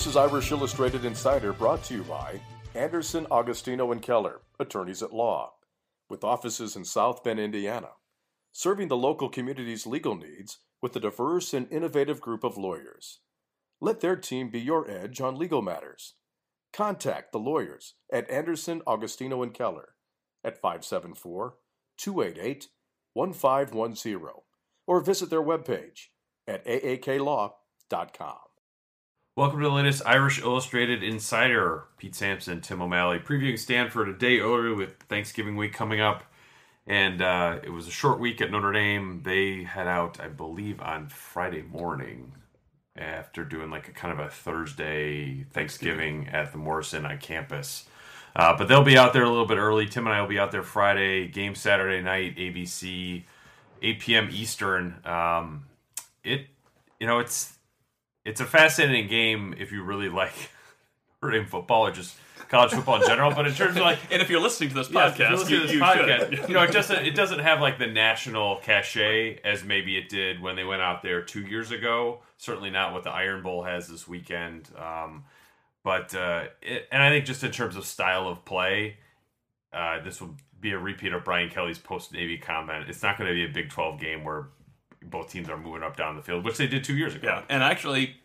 This is Irish Illustrated Insider brought to you by Anderson, Agostino, and Keller, attorneys at law, with offices in South Bend, Indiana, serving the local community's legal needs with a diverse and innovative group of lawyers. Let their team be your edge on legal matters. Contact the lawyers at Anderson, Agostino, and Keller at 574 288 1510 or visit their webpage at aaklaw.com. Welcome to the latest Irish Illustrated Insider. Pete Sampson, Tim O'Malley, previewing Stanford a day earlier with Thanksgiving week coming up. And uh, it was a short week at Notre Dame. They head out, I believe, on Friday morning after doing like a kind of a Thursday Thanksgiving at the Morris Inn on campus. Uh, but they'll be out there a little bit early. Tim and I will be out there Friday, game Saturday night, ABC, 8 p.m. Eastern. Um, it, you know, it's it's a fascinating game if you really like Notre Dame football or just college football in general. But in terms of like, and if you're listening to this podcast, you, to this you podcast, should. you know, it doesn't it doesn't have like the national cachet as maybe it did when they went out there two years ago. Certainly not what the Iron Bowl has this weekend. Um, but uh, it, and I think just in terms of style of play, uh, this will be a repeat of Brian Kelly's post Navy comment. It's not going to be a Big Twelve game where both teams are moving up down the field, which they did two years ago. Yeah, and actually,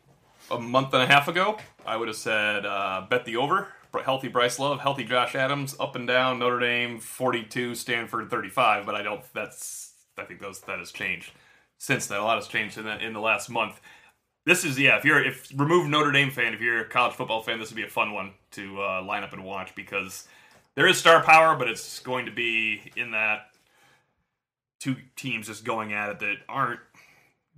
a month and a half ago, I would have said uh, bet the over. Healthy Bryce Love, healthy Josh Adams, up and down Notre Dame 42, Stanford 35. But I don't. That's I think those that has changed since then. A lot has changed in the, in the last month. This is yeah. If you're if remove Notre Dame fan, if you're a college football fan, this would be a fun one to uh, line up and watch because there is star power, but it's going to be in that two teams just going at it that aren't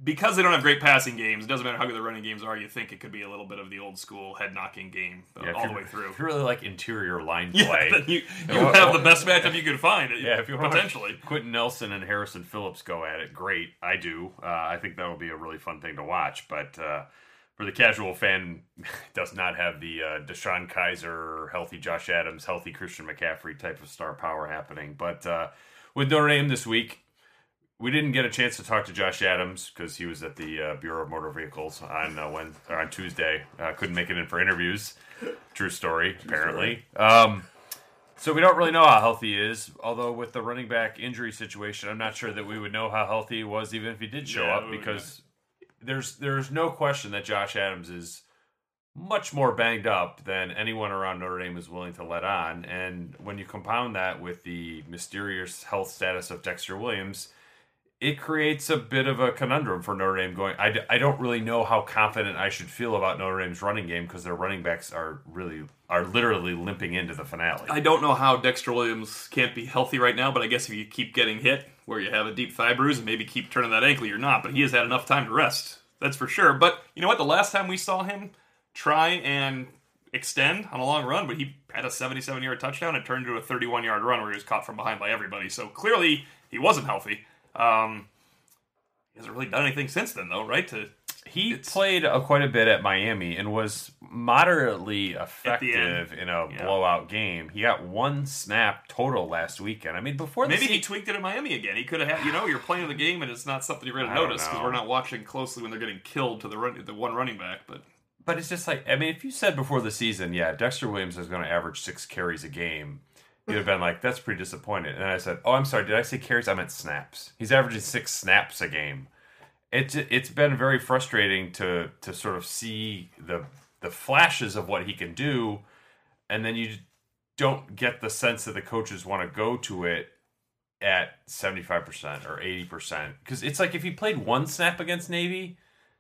because they don't have great passing games. It doesn't matter how good the running games are. You think it could be a little bit of the old school head knocking game Yeah, all the way through. If you really like interior line Yeah, play, then you, Yeah, you have the best matchup you could find. Yeah, if you potentially. Quenton Nelson and Harrison Phillips go at it, great. I do. Uh, I think that will be a really fun thing to watch. But uh, for the casual fan, does not have the uh, DeShone Kizer, healthy Josh Adams, healthy Christian McCaffrey type of star power happening. But uh, with Notre Dame this week, we didn't get a chance to talk to Josh Adams because he was at the uh, Bureau of Motor Vehicles on uh, when on Tuesday. Uh, couldn't make it in for interviews. True story, apparently. Um, so we don't really know how healthy he is. Although with the running back injury situation, I'm not sure that we would know how healthy he was even if he did show Yeah, up because there's there's no question that Josh Adams is much more banged up than anyone around Notre Dame is willing to let on. And when you compound that with the mysterious health status of Dexter Williams, it creates a bit of a conundrum for Notre Dame going. I, I don't really know how confident I should feel about Notre Dame's running game because their running backs are really are literally limping into the finale. I don't know how Dexter Williams can't be healthy right now, but I guess if you keep getting hit where you have a deep thigh bruise and maybe keep turning that ankle, you're not. But he has had enough time to rest. That's for sure. But you know what? The last time we saw him try and extend on a long run, but he had a 77 yard touchdown and turned into a 31 yard run where he was caught from behind by everybody. So clearly he wasn't healthy. Um, he hasn't really done anything since then, though, right? To He It's- played uh, quite a bit at Miami and was moderately effective in a Yeah. blowout game. He got one snap total last weekend. I mean, before the Maybe he tweaked it at Miami again. He could have had, you know, you're playing the game and it's not something you're going to notice because we're not watching closely when they're getting killed to the run, the one running back. But But it's just like I mean, if you said before the season, yeah, Dexter Williams is going to average six carries a game, you'd have been like, "That's pretty disappointed." And I said, "Oh, I'm sorry, did I say carries? I meant snaps. He's averaging six snaps a game." It's it's been very frustrating to to sort of see the the flashes of what he can do, and then you don't get the sense that the coaches want to go to it at 75% or 80% because it's like if you played one snap against navy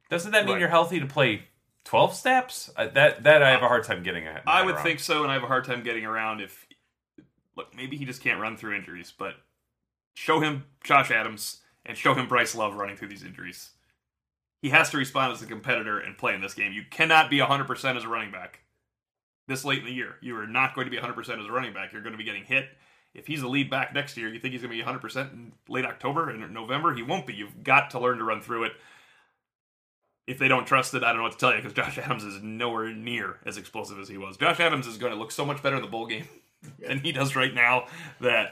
doesn't that mean Right. you're healthy to play 12 snaps Uh, that that i have a hard time getting at I would think so, and I have a hard time getting around if. Look, maybe he just can't run through injuries, but show him Josh Adams and show him Bryce Love running through these injuries. He has to respond as a competitor and play in this game. You cannot be 100% as a running back this late in the year. You are not going to be 100% as a running back. You're going to be getting hit. If he's a lead back next year, you think he's going to be 100% in late October and November? He won't be. You've got to learn to run through it. If they don't trust it, I don't know what to tell you because Josh Adams is nowhere near as explosive as he was. Josh Adams is going to look so much better in the bowl game than he does right now. That,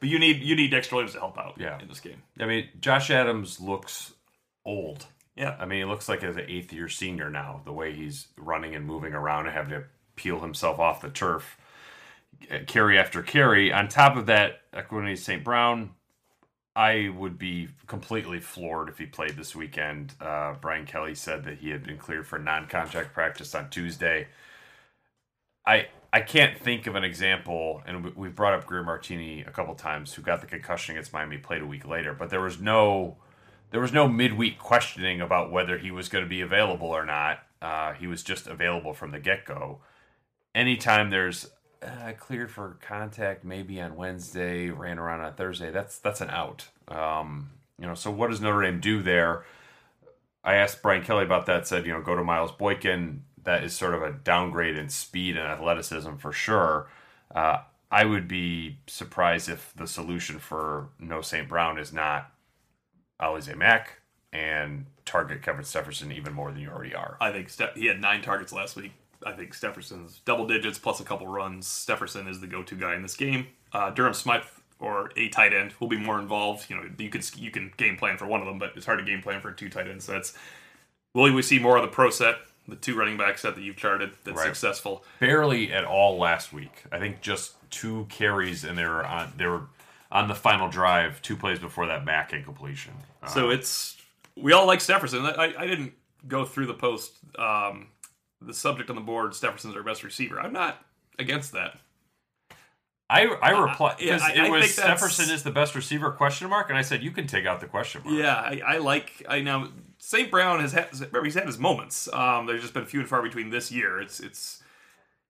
but you need you need Dexter Williams to help out Yeah. in this game. i mean josh adams looks old Yeah. I mean, he looks like an eighth year senior now, the way he's running and moving around and having to peel himself off the turf uh, carry after carry. On top of that, Equanimeous St. Brown, I would be completely floored if he played this weekend. Uh, Brian Kelly said that he had been cleared for non contact practice on Tuesday. I I can't think of an example, and we, we've brought up Greer Martini a couple times, who got the concussion against Miami, played a week later, but there was no there was no midweek questioning about whether he was going to be available or not. Uh, he was just available from the get go. Anytime there's uh, cleared for contact, maybe on Wednesday, ran around on Thursday, that's that's an out. Um, you know, so what does Notre Dame do there? I asked Brian Kelly about that. Said you know go to Miles Boykin. That is sort of a downgrade in speed and athleticism for sure. Uh, I would be surprised if the solution for no St. Brown is not Alize Mack and target Kevin Stepherson even more than you already are. I think Ste- he had nine targets last week. I think Stepherson's double digits plus a couple runs. Stepherson is the go-to guy in this game. Uh, Durham Smythe or a tight end will be more involved. You know, you could you can game plan for one of them, but it's hard to game plan for two tight end sets. Will we see more of the pro set, the two running back set that you've charted that's Right. successful? Barely at all last week. I think just two carries and they were on they were on the final drive, two plays before that back incompletion. Uh, So it's we all like Stepherson. I, I didn't go through the post. Um, the subject on the board, Stepherson's our best receiver. I'm not against that. I I replied yeah, because I- it I was think that's- is the best receiver question mark, and I said you can take out the question mark. Yeah, I, I like. I know St. Brown has had. He's had his moments. Um, there's just been few and far between this year. It's it's.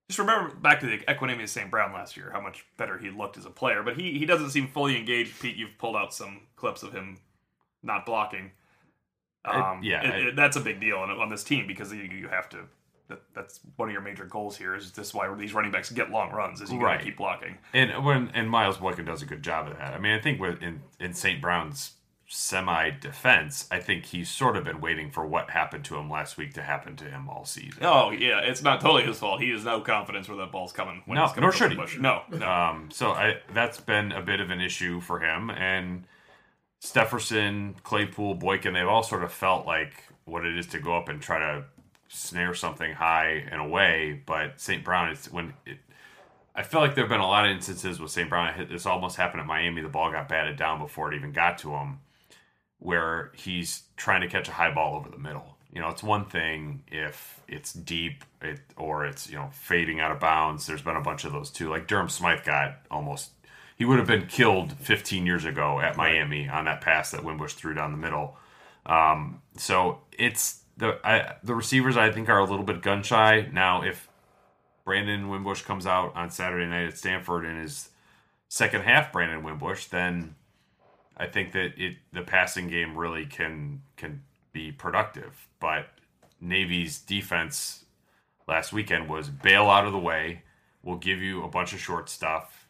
Just remember back to the Equanimeous St. Brown last year, how much better he looked as a player. But he he doesn't seem fully engaged. Pete, you've pulled out some clips of him not blocking. I- Um, yeah, it- I- it- that's a big deal on, on this team because you, you have to. That, that's one of your major goals here. Is this why these running backs get long runs? Is you gotta keep blocking. And when and Miles Boykin does a good job of that. I mean, I think with in in St. Brown's semi defense, I think he's sort of been waiting for what happened to him last week to happen to him all season. Oh yeah, it's not totally his fault. He has no confidence where that ball's coming. When No, coming nor should he. bush. No, no. Um, so I that's been a bit of an issue for him. And Stepherson, Claypool, Boykin, they've all sort of felt like what it is to go up and try to snare something high and away. But St. Brown, it's when it, I feel like there have been a lot of instances with St. Brown. it- This almost happened at Miami. The ball got batted down before it even got to him, where he's trying to catch a high ball over the middle. You know, it's one thing if it's deep it, or it's, you know, fading out of bounds. There's been a bunch of those too. Like Durham Smythe got almost, he would have been killed 15 years ago at Miami on that pass that Wimbush threw down the middle. Um, so it's the I, the receivers I think are a little bit gun shy now. If Brandon Wimbush comes out on Saturday night at Stanford and is second half Brandon Wimbush, then I think that it the passing game really can can be productive. But Navy's defense last weekend was bail out of the way. We'll give you a bunch of short stuff.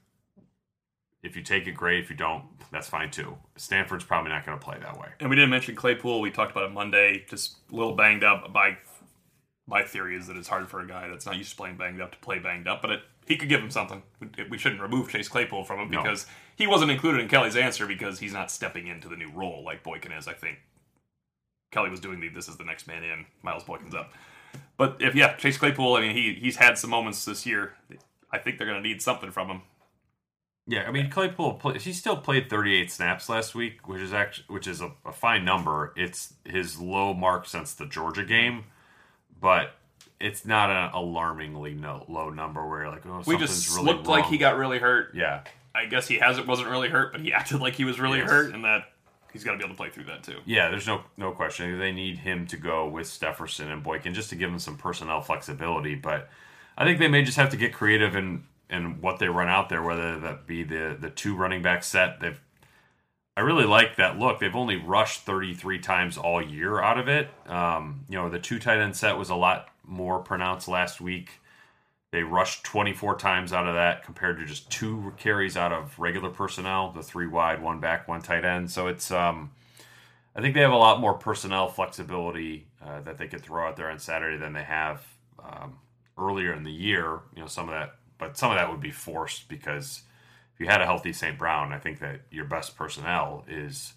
If you take it, great. If you don't, that's fine too. Stanford's probably not going to play that way. And we didn't mention Claypool. We talked about it Monday. Just a little banged up. My my theory is that it's hard for a guy that's not used to playing banged up to play banged up, but it, he could give him something. We, we shouldn't remove Chase Claypool from him No. because he wasn't included in Kelly's answer because he's not stepping into the new role like Boykin is. I think Kelly was doing the "this is the next man in." Miles Boykin's up. But if yeah, Chase Claypool. I mean, he he's had some moments this year. I think they're going to need something from him. Yeah, I mean Claypool. Play, he still played 38 snaps last week, which is actually which is a, a fine number. It's his low mark since the Georgia game, but it's not an alarmingly no, low number where you're like, oh, We just really looked like he got really hurt. Yeah, I guess he hasn't wasn't really hurt, but he acted like he was really Yes. hurt, and that he's got to be able to play through that too. yeah. There's no no question. They need him to go with Stepherson and Boykin just to give him some personnel flexibility. But I think they may just have to get creative in in what they run out there, whether that be the the two running back set. They've I really like that look. They've only rushed 33 times all year out of it. Um, you know, the two tight end set was a lot more pronounced last week. They rushed 24 times out of that compared to just two carries out of regular personnel, the three wide, one back, one tight end. So it's, um, I think they have a lot more personnel flexibility uh, that they could throw out there on Saturday than they have um, earlier in the year. You know, some of that, but some of that would be forced because if you had a healthy St. Brown, I think that your best personnel is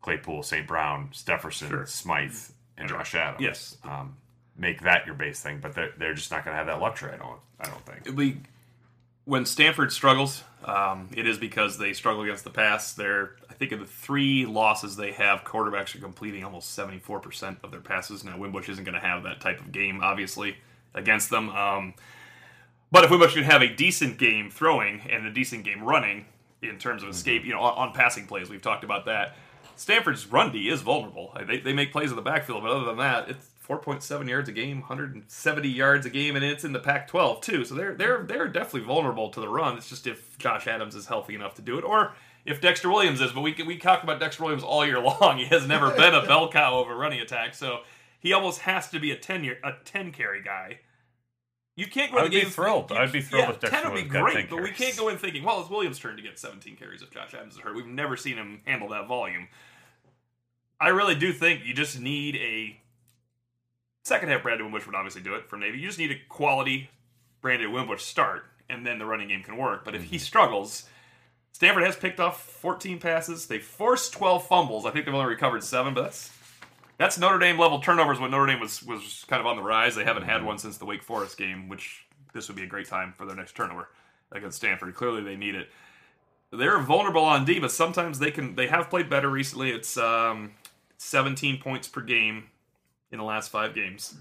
Claypool, St. Brown, Stepherson, Sure. Smythe, and Josh Adams. Yes. Um, make that your base thing, but they're, they're just not going to have that luxury. I don't. I don't think. we when Stanford struggles, um, it is because they struggle against the pass. They're I think of the three losses they have, quarterbacks are completing almost seventy four percent of their passes. Now Wimbush isn't going to have that type of game, obviously, against them. Um, but if Wimbush can have a decent game throwing and a decent game running in terms of escape, mm-hmm. you know, on, on passing plays, we've talked about that. Stanford's run D is vulnerable. They, they make plays in the backfield, but other than that, it's 4.7 yards a game, 170 yards a game, and it's in the Pac-12 too. So they're they're they're definitely vulnerable to the run. It's just if Josh Adams is healthy enough to do it, or if Dexter Williams is. But we we talk about Dexter Williams all year long. He has never been a bell cow of a running attack, so he almost has to be a 10 year a 10 carry guy. You can't go. I in would the be thrilled. I'd be thrilled yeah, if Dexter 10 would be Williams 10 great, but we can't go in thinking, well, it's Williams' turn to get 17 carries if Josh Adams is hurt. We've never seen him handle that volume. I really do think you just need a second half Brandon Wimbush would obviously do it for Navy. You just need a quality Brandon Wimbush start, and then the running game can work. But if he mm-hmm. struggles, Stanford has picked off 14 passes. They forced 12 fumbles. I think they've only recovered seven, but that's that's Notre Dame level turnovers when Notre Dame was was kind of on the rise. They haven't had one since the Wake Forest game, which this would be a great time for their next turnover against Stanford. Clearly, they need it. They're vulnerable on D, but sometimes they can. They have played better recently. It's um, 17 points per game in the last five games,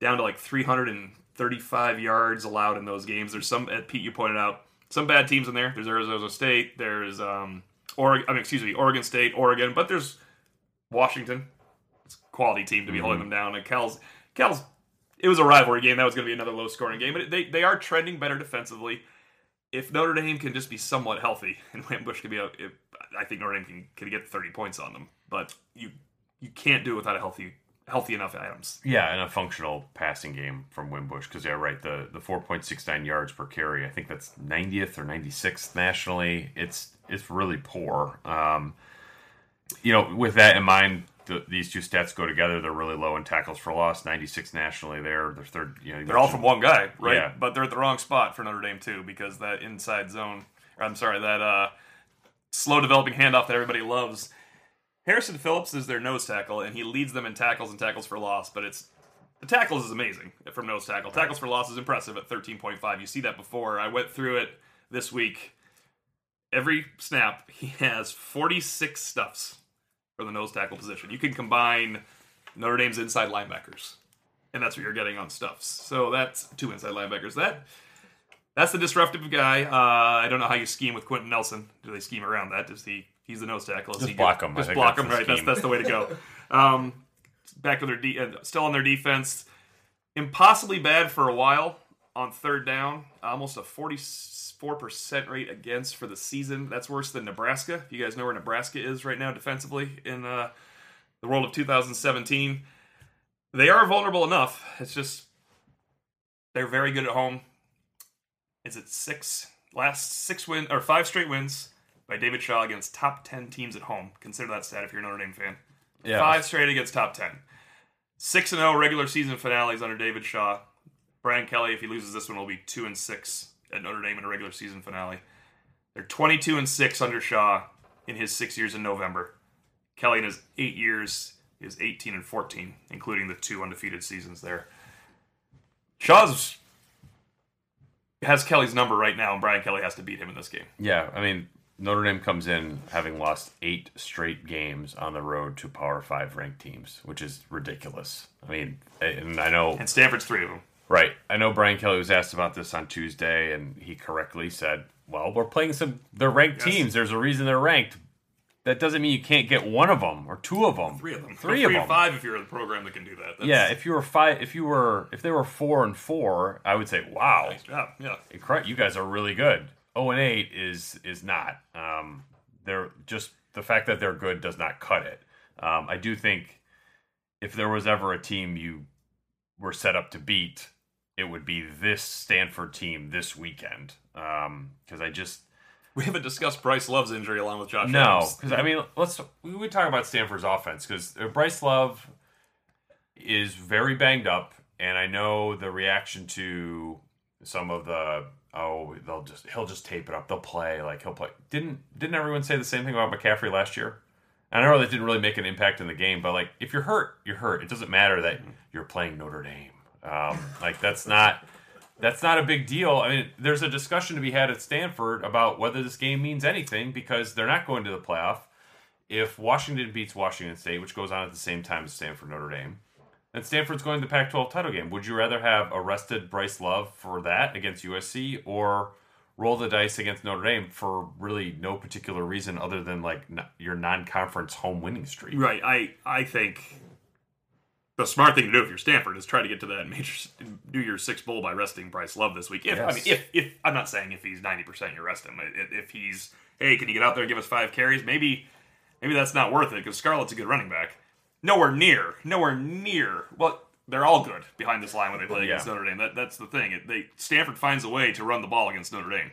down to like 335 yards allowed in those games. There's some, Pete, you pointed out, some bad teams in there. There's Arizona State. There's um, Oregon. I mean, excuse me, Oregon State, Oregon. But there's Washington. Quality team to be holding them down. And Cal's, Cal's. It was a rivalry game. That was going to be another low scoring game. But they they are trending better defensively. If Notre Dame can just be somewhat healthy, and Wimbush can be, a, if, I think Notre Dame can, can get 30 points on them. But you you can't do it without a healthy healthy enough Adams. Yeah, and a functional passing game from Wimbush because yeah, right. The the four point six nine yards per carry. I think that's 90th or 96th nationally. It's it's really poor. Um, you know, with that in mind, the, these two stats go together. They're really low in tackles for loss. 96 nationally. There, they're third. You know, you They're all from one guy, right? Yeah. But they're at the wrong spot for Notre Dame too, because that inside zone. I'm sorry, that uh, slow developing handoff that everybody loves. Harrison Phillips is their nose tackle, and he leads them in tackles and tackles for loss. But it's the tackles is amazing from nose tackle. Tackles for loss is impressive at 13.5. You see that before. I went through it this week. Every snap, he has 46 stuffs for the nose tackle position. You can combine Notre Dame's inside linebackers and that's what you're getting on stuffs. So that's two inside linebackers. That that's the disruptive guy. Uh, I don't know how you scheme with Quenton Nelson. Do they scheme around that? Does he? He's the nose tackle. Is Just he block good? him. Just think block him. Right. That's that's the way to go. Um, back to their de- uh, still on their defense. Impossibly bad for a while on third down. Almost a forty-four percent rate against for the season. That's worse than Nebraska. If you guys know where Nebraska is right now defensively in uh, the world of 2017 they are vulnerable enough. It's just they're very good at home. Is it six last six win or five straight wins by David Shaw against top ten teams at home? Consider that stat if you're a Notre Dame fan. Yeah. Five straight against top ten. Six and zero regular season finales under David Shaw. Brian Kelly, if he loses this one, will be two and six at Notre Dame in a regular season finale. They're 22 and six under Shaw in his six years in November. Kelly in his eight years is 18 and 14, including the two undefeated seasons there. Shaw's has Kelly's number right now, and Brian Kelly has to beat him in this game. Yeah, I mean Notre Dame comes in having lost eight straight games on the road to Power Five ranked teams, which is ridiculous. I mean, and I know And Stanford's three of them. Right. I know Brian Kelly was asked about this on Tuesday, and he correctly said, "Well, we're playing some they're ranked Yes. teams. There's a reason they're ranked. That doesn't mean you can't get one of them or two of them, Three of them. three Or of three them. five if you're in the program that can do that. That's Yeah. If you were five, if you were, if they were four and four, I would say, wow, nice job. Yeah. you guys are really good. Oh and eight is is not. Um, they're just the fact that they're good does not cut it. Um, I do think if there was ever a team you were set up to beat, it would be this Stanford team this weekend. Because I just We haven't discussed Bryce Love's injury along with Josh no, because I mean, let's we would talk about Stanford's offense because Bryce Love is very banged up, and I know the reaction to some of the oh they'll just he'll just tape it up, they'll play like he'll play. Didn't didn't everyone say the same thing about McCaffrey last year? I know that didn't really make an impact in the game, but like if you're hurt, you're hurt. It doesn't matter that Mm-hmm. you're playing Notre Dame. Um, like that's not that's not a big deal. I mean, there's a discussion to be had at Stanford about whether this game means anything because they're not going to the playoff. If Washington beats Washington State, which goes on at the same time as Stanford Notre Dame, and Stanford's going to the Pac-12 title game. Would you rather have arrested Bryce Love for that against USC or roll the dice against Notre Dame for really no particular reason other than like your non-conference home winning streak? Right. I I think the smart thing to do if you're Stanford is try to get to that major do your sixth bowl by resting Bryce Love this week. If I mean, if, if I'm not saying if he's ninety percent you rest him. If, he's hey can you get out there and give us five carries maybe maybe that's not worth it because Scarlett's a good running back. Nowhere near nowhere near. Well, they're all good behind this line when they play against Notre Dame. That that's the thing. It, they Stanford finds a way to run the ball against Notre Dame.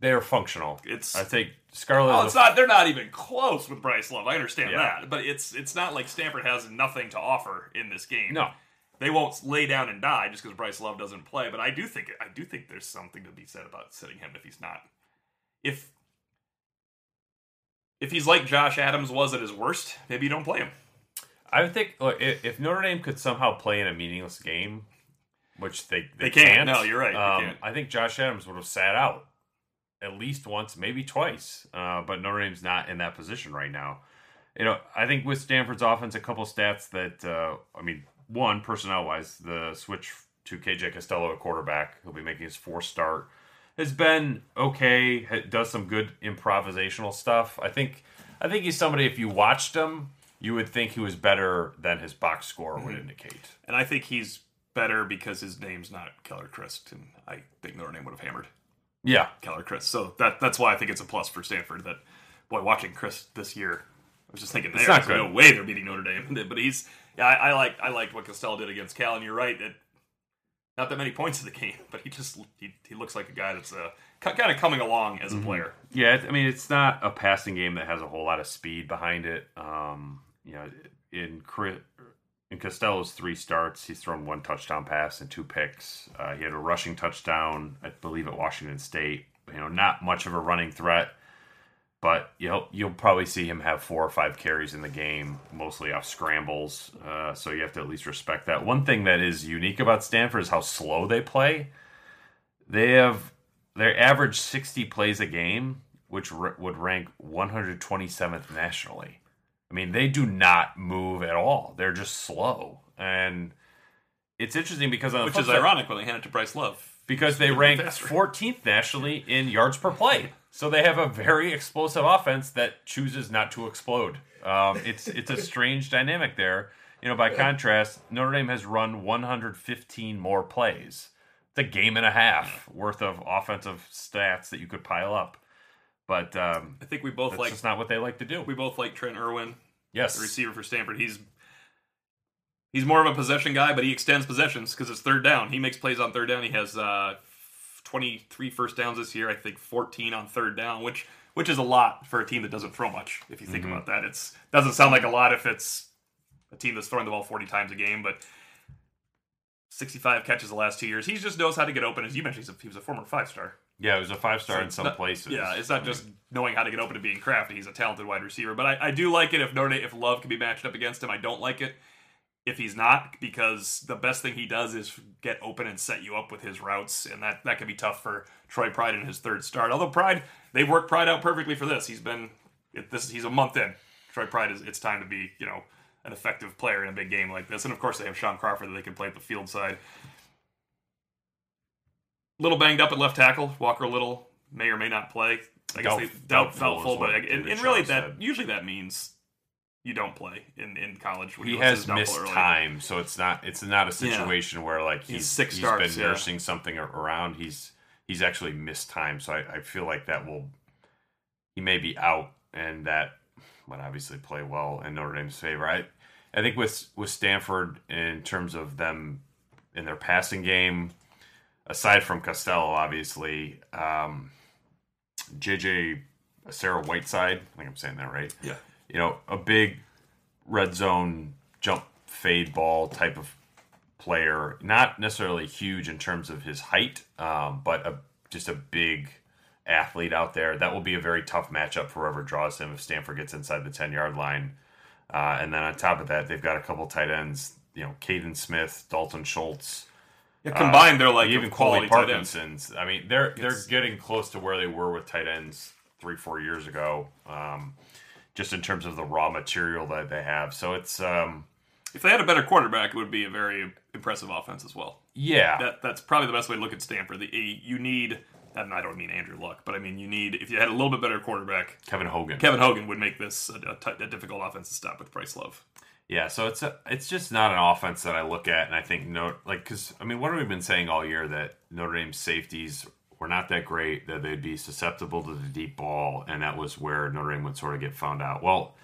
They're functional. It's I think Scarlett. Oh, it's not. They're not even close with Bryce Love. I understand Yeah. that, but it's it's not like Stanford has nothing to offer in this game. no. they won't lay down and die just because Bryce Love doesn't play. But I do think I do think there's something to be said about sitting him if he's not. If if he's like Josh Adams was at his worst, maybe you don't play him. I would think look, if, if Notre Dame could somehow play in a meaningless game, which they they, They can't. can't. No, you're right. They Um. I think Josh Adams would have sat out at least once, maybe twice. Uh, but Notre Dame's not in that position right now. You know, I think with Stanford's offense, a couple stats that uh, I mean, one personnel wise, the switch to KJ Costello at quarterback, who'll be making his fourth start, has been okay. Does some good improvisational stuff. I think. I think he's somebody. If you watched him, you would think he was better than his box score Mm-hmm. would indicate. And I think he's better because his name's not Keller Chryst, and I think Notre Dame would have hammered Yeah, Keller Chryst. So that that's why I think it's a plus for Stanford. That boy, watching Chryst this year, I was just thinking It's there's no way they're beating Notre Dame. But he's, yeah, I, I like I liked what Costello did against Cal, and you're right that not that many points in the game, but he just he, he looks like a guy that's uh, kind of coming along as a Mm-hmm. player. Yeah, I mean it's not a passing game that has a whole lot of speed behind it. Um, you know, in Chryst, in Costello's three starts, he's thrown one touchdown pass and two picks. Uh, he had a rushing touchdown, I believe, at Washington State. You know, not much of a running threat, but you'll you'll probably see him have four or five carries in the game, mostly off scrambles. Uh, so you have to at least respect that. One thing that is unique about Stanford is how slow they play. They have their average 60 plays a game, which r- would rank 127th nationally. I mean, they do not move at all. They're just slow. And it's interesting because on the Which is side- ironic when they hand it to Bryce Love. because they rank 14th nationally in yards per play. So they have a very explosive offense that chooses not to explode. Um, it's it's a strange dynamic there. You know, by contrast, Notre Dame has run 115 more plays. It's a game and a half worth of offensive stats that you could pile up. But um, I think we both that's like just not what they like to do. we both like Trent Irwin, yes, the receiver for Stanford. He's he's more of a possession guy, but he extends possessions because it's third down. He makes plays on third down. He has uh, 23 first downs this year. I think 14 on third down, which which is a lot for a team that doesn't throw much. If you think about that, it's doesn't sound like a lot if it's a team that's throwing the ball 40 times a game, but 65 catches the last two years. He just knows how to get open. As you mentioned, he's a, he was a former five star. Yeah, it was a five star in some not- places. Yeah, it's not just knowing how to get open and being crafty. He's a talented wide receiver. But I, I do like it if Notre Dame, if Love can be matched up against him. I don't like it if he's not because the best thing he does is get open and set you up with his routes, and that that can be tough for Troy Pride in his third start. Although Pride, they've worked Pride out perfectly for this. He's been this he's a month in. Troy Pride is it's time to be you know an effective player in a big game like this, and of course they have Shaun Crawford that they can play at the field side. Little banged up at left tackle. Walker Little may or may not play. I guess Doubt- they doubt doubtful but and, and really that said. usually that means you don't play in, in college. When he has missed early. time, so it's not it's not a Yeah. situation where like He's he's, six he's starts, been yeah. nursing something around. He's he's actually missed time, so I, I feel like that will he may be out, and that would obviously play well in Notre Dame's favor. I I think with with Stanford in terms of them in their passing game, aside from Costello, obviously, um, JJ Arcega-Whiteside, I think I'm saying that right Yeah. you know, a big red zone jump fade ball type of player. Not necessarily huge in terms of his height, um, but a just a big athlete out there. That will be a very tough matchup for whoever draws him if Stanford gets inside the 10 yard line. Uh, and then on top of that, they've got a couple tight ends, you know, Kaden Smith, Dalton Schultz. Yeah, combined, they're like even quality tight ends. Parkinson's. I mean, they're they're It's- getting close to where they were with tight ends three, four years ago. Um, just in terms of the raw material that they have. So it's um, If they had a better quarterback, it would be a very impressive offense as well. yeah. That that's probably the best way to look at Stanford. The, you need, and I don't mean Andrew Luck, but I mean you need if you had a little bit better quarterback, Kevin Hogan. Kevin Hogan would make this a, a, t- a difficult offense to stop with Bryce Love. Yeah, so it's a, it's just not an offense that I look at and I think no like because I mean what have we been saying all year that Notre Dame's safeties were not that great that they'd be susceptible to the deep ball and that was where Notre Dame would sort of get found out. Well,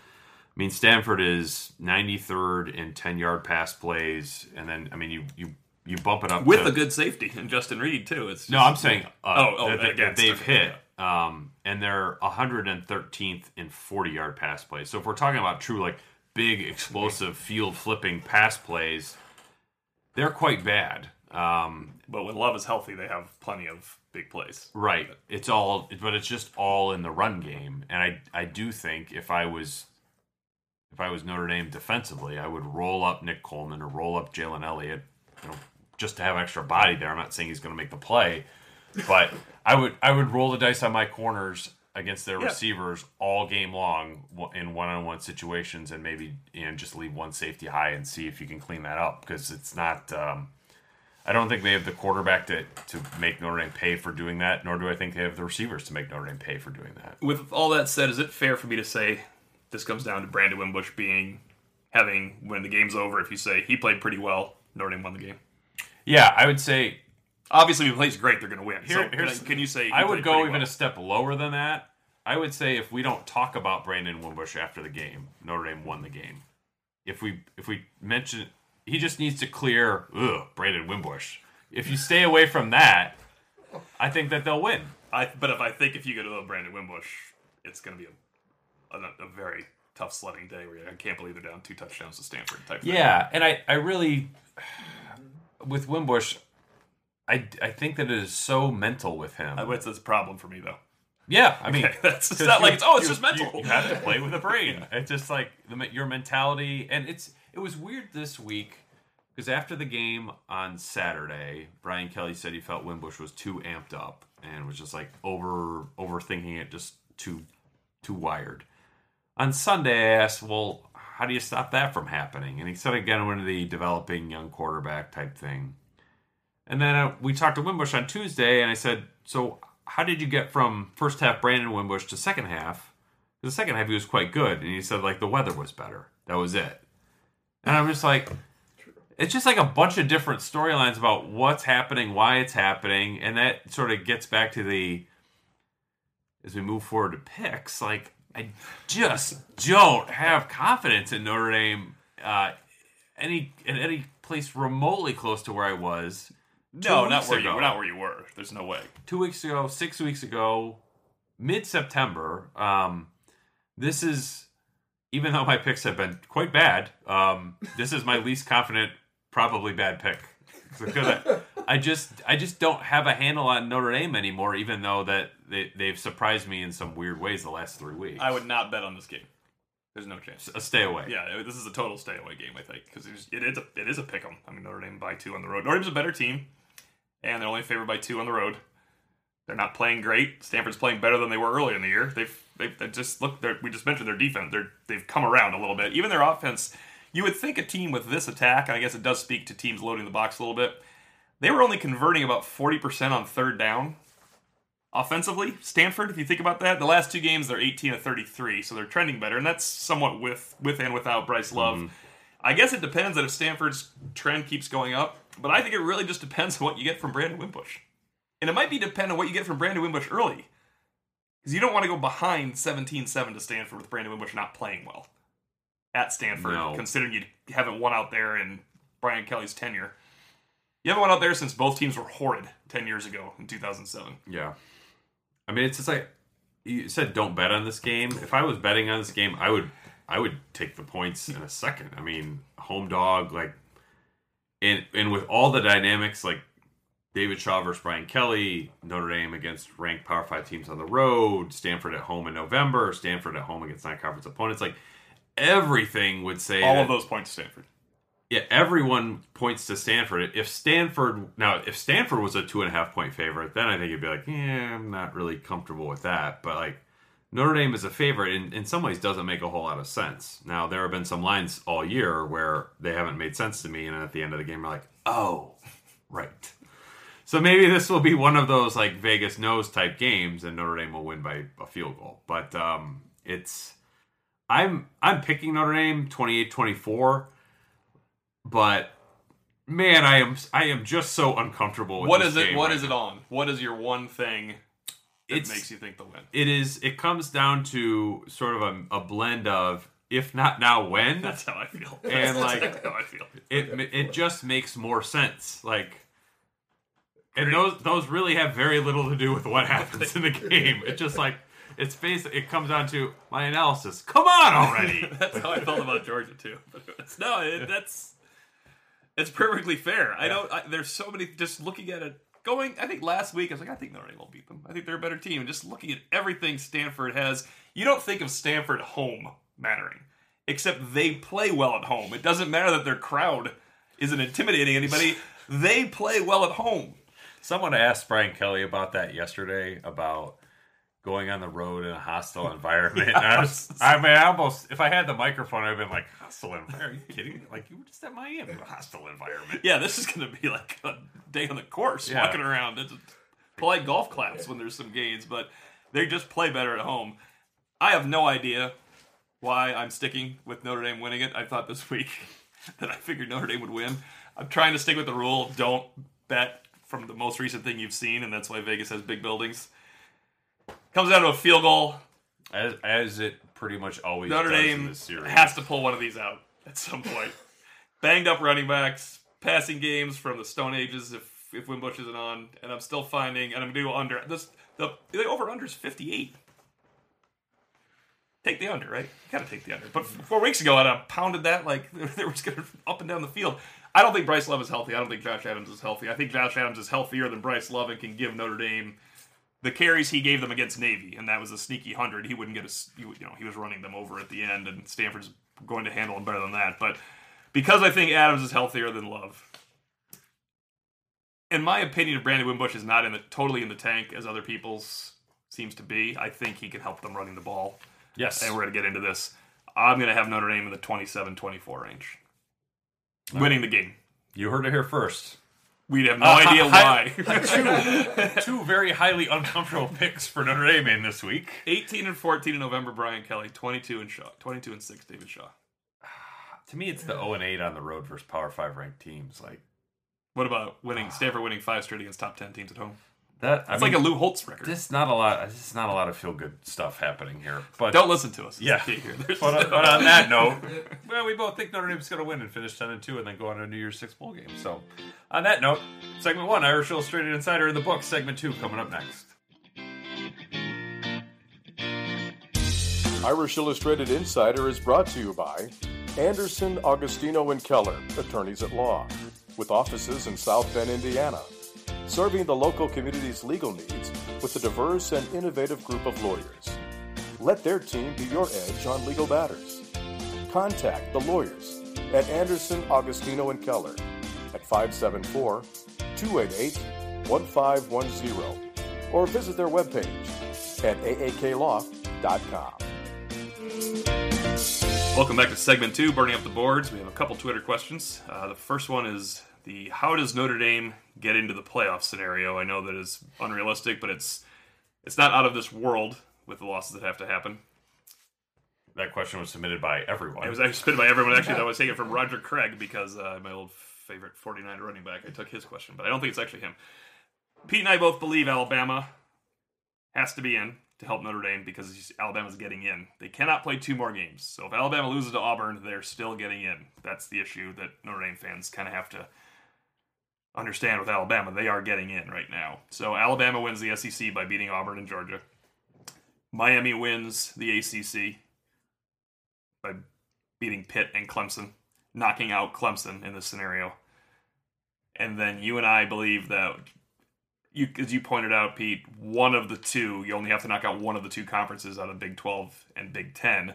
I mean Stanford is 93rd in 10 yard pass plays and then I mean you you you bump it up With to, a good safety and Justin Reid too. It's just, no, I'm saying uh, Oh, oh, that, that- that they've okay, hit, um, and they're 113th in 40 yard pass plays. So if we're talking about true like big explosive field flipping pass plays, they're quite bad. Um, But when Love is healthy, they have plenty of big plays. right, it's all, but it's just all in the run game. And I, I do think if I was, if I was Notre Dame defensively, I would roll up Nick Coleman or roll up Jalen Elliott, you know, just to have extra body there. I'm not saying he's going to make the play, but I would I would roll the dice on my corners against their Yeah. receivers all game long in one-on-one situations, and maybe you know, just leave one safety high and see if you can clean that up because it's not. Um, I don't think they have the quarterback to to make Notre Dame pay for doing that, nor do I think they have the receivers to make Notre Dame pay for doing that. With all that said, is it fair for me to say this comes down to Brandon Wimbush being having when the game's over? If you say he played pretty well, Notre Dame won the game. Yeah, I would say Obviously, if he plays great, they're going to win. Here- so can, here's- can you say I would go even well? a step lower than that. I would say if we don't talk about Brandon Wimbush after the game, Notre Dame won the game. If we if we mention he just needs to clear ugh, Brandon Wimbush. If you stay away from that, I think that they'll win. I, but if I think if you go to Brandon Wimbush, it's going to be a, a, a very tough sledding day where I can't believe they're down two touchdowns to Stanford type. thing. Yeah, and I, I really with Wimbush, I, I think that it is so mental with him. I, it's, it's a problem for me though. yeah, I mean, Okay, that's it's not like it's oh, it's just mental. You, you have to play with a brain. It's just like the, your mentality, and it's it was weird this week because after the game on Saturday, Brian Kelly said he felt Wimbush was too amped up and was just like over overthinking it, just too too wired. On Sunday, I asked, "Well, how do you stop that from happening?" And he said again, one of the developing young quarterback type thing. And then uh, we talked to Wimbush on Tuesday, and I said, "So, how did you get from first half Brandon Wimbush to second half? The second half he was quite good." And he said, "Like the weather was better. That was it." And I'm just like, it's just like a bunch of different storylines about what's happening, why it's happening, and that sort of gets back to the as we move forward to picks. Like, I just don't have confidence in Notre Dame. Uh, any in any place remotely close to where I was no, not where you ago. not where you were. There's no way. two weeks ago, six weeks ago, mid September. Um, this is even though my picks have been quite bad. Um, this is my least confident, probably bad pick because I, I just I just don't have a handle on Notre Dame anymore. Even though that they, they've surprised me in some weird ways the last three weeks. I would not bet on this game. There's no chance. a stay away. Yeah, this is a total stay away game, I think, because it is a it is a pick 'em. I mean, Notre Dame by two on the road. Notre Dame's a better team, and they're only favored by two on the road. They're not playing great. Stanford's playing better than they were early in the year. They've they've, they just look. We just mentioned their defense. They're they've come around a little bit. Even their offense. You would think a team with this attack, and I guess it does speak to teams loading the box a little bit. They were only converting about forty percent on third down offensively. Stanford, if you think about that, the last two games they're 18 to 33, so they're trending better, and that's somewhat with with and without Bryce Love. Mm-hmm. I guess it depends that if Stanford's trend keeps going up, but I think it really just depends on what you get from Brandon Wimbush, and it might be dependent on what you get from Brandon Wimbush early, because you don't want to go behind 17-7 to Stanford with Brandon Wimbush not playing well at Stanford, No. considering you haven't won out there in Brian Kelly's tenure. You haven't won out there since both teams were horrid 10 years ago in 2007. Yeah. I mean, it's just like you said, don't bet on this game. If I was betting on this game, I would, I would take the points in a second. I mean, home dog, like, and and with all the dynamics, like David Shaw versus Brian Kelly, Notre Dame against ranked Power Five teams on the road, Stanford at home in November, Stanford at home against non-conference opponents. Like everything would say All that- of those points to Stanford. yeah, everyone points to Stanford. If Stanford now, if Stanford was a two and a half point favorite, then I think you'd be like, yeah, I'm not really comfortable with that. But like Notre Dame is a favorite, in, in some ways, doesn't make a whole lot of sense. Now there have been some lines all year where they haven't made sense to me, and at the end of the game, we're like, oh, right. So maybe this will be one of those like Vegas knows type games, and Notre Dame will win by a field goal. But um, it's I'm I'm picking Notre Dame 28-24 but man, I am I am just so uncomfortable with What this is it? game What right is it on? What is your one thing It's- makes you think they'll win? It is. It comes down to sort of a, a blend of if not now when. That's how I feel. And, like- how I feel. It it just makes more sense. Like, and those those really have very little to do with what happens in the game. It just like it's basically it comes down to my analysis. Come on already. That's how I felt about Georgia too. It's, no, it, that's it's perfectly fair. I don't. I, there's so many. Just looking at it, going. I think last week I was like, I think Notre Dame will beat them. I think they're a better team. And just looking at everything Stanford has, you don't think of Stanford home mattering, except they play well at home. It doesn't matter that their crowd isn't intimidating anybody. They play well at home. Someone asked Brian Kelly about that yesterday about going on the road in a hostile environment. And I, was, I mean, I almost, if I had the microphone, I'd been like, hostile environment? Are you kidding? Like, you were just at Miami, a hostile environment. Yeah, this is going to be like a day on the course, Yeah. walking around. It's polite golf claps when there's some gains, but they just play better at home. I have no idea why I'm sticking with Notre Dame winning it. I thought this week that I figured Notre Dame would win. I'm trying to stick with the rule: don't bet from the most recent thing you've seen, and that's why Vegas has big buildings. Comes down to a field goal. As, as it pretty much always Notre does in Dame this series. has to pull one of these out at some point. Banged up running backs, passing games from the Stone Ages if if Wimbush isn't on, and I'm still finding, and I'm gonna do under this. The the over under is 58. Take the under, right? You gotta take the under. But four weeks ago, I'd have pounded that like there was gonna up and down the field. I don't think Bryce Love is healthy. I don't think Josh Adams is healthy. I think Josh Adams is healthier than Bryce Love and can give Notre Dame the carries he gave them against Navy, and that was a sneaky hundred. He wouldn't get a, you know, he was running them over at the end, and Stanford's going to handle him better than that. But because I think Adams is healthier than Love, in my opinion, Brandon Wimbush is not in the totally in the tank as other people's seems to be. I think he can help them running the ball, yes. and we're going to get into this. I'm going to have Notre Dame in the 27-24 range, winning the game. You heard it here first. We have no Uh, idea hi- why. Two very highly uncomfortable picks for Notre Dame in this week. 18 and 14 in November, Brian Kelly. 22 and Shaw. 22 and 6, David Shaw. To me, it's the 0 and 8 on the road versus Power 5 ranked teams. Like What about winning Stanford winning five straight against top 10 teams at home? That. That's like a Lou Holtz record. There's not a lot. There's not a lot of feel good stuff happening here. But Don't listen to us. Yeah. the key here. There's But, on- no- but on that note, well, we both think Notre Dame's going to win and finish 10 and 2 and then go on to a New Year's Six bowl game. So, on that note, segment one, Irish Illustrated Insider in the book. Segment two coming up next. Irish Illustrated Insider is brought to you by Anderson, Agostino, and Keller, attorneys at law, with offices in South Bend, Indiana, serving the local community's legal needs with a diverse and innovative group of lawyers. Let their team be your edge on legal matters. Contact the lawyers at Anderson, Agostino, and Keller at 574 288 1510 or visit their webpage at aaklaw.com. Welcome back to segment two, burning up the boards. We have a couple Twitter questions. Uh, the first one is the how does Notre Dame get into the playoff scenario? I know that is unrealistic, but it's it's not out of this world with the losses that have to happen. That question was submitted by everyone. It was actually submitted by everyone. Actually, that was taken from Roger Craig because uh, my old favorite 49 running back. I took his question, but I don't think it's actually him. Pete and I both believe Alabama has to be in to help Notre Dame because he's- Alabama's getting in. They cannot play two more games. So if Alabama loses to Auburn, they're still getting in. That's the issue that Notre Dame fans kind of have to understand with Alabama. They are getting in right now. So Alabama wins the SEC by beating Auburn and Georgia. Miami wins the ACC by beating Pitt and Clemson, knocking out Clemson in this scenario. And then you and I believe that you as you pointed out, Pete, one of the two, you only have to knock out one of the two conferences out of Big 12 and Big 10.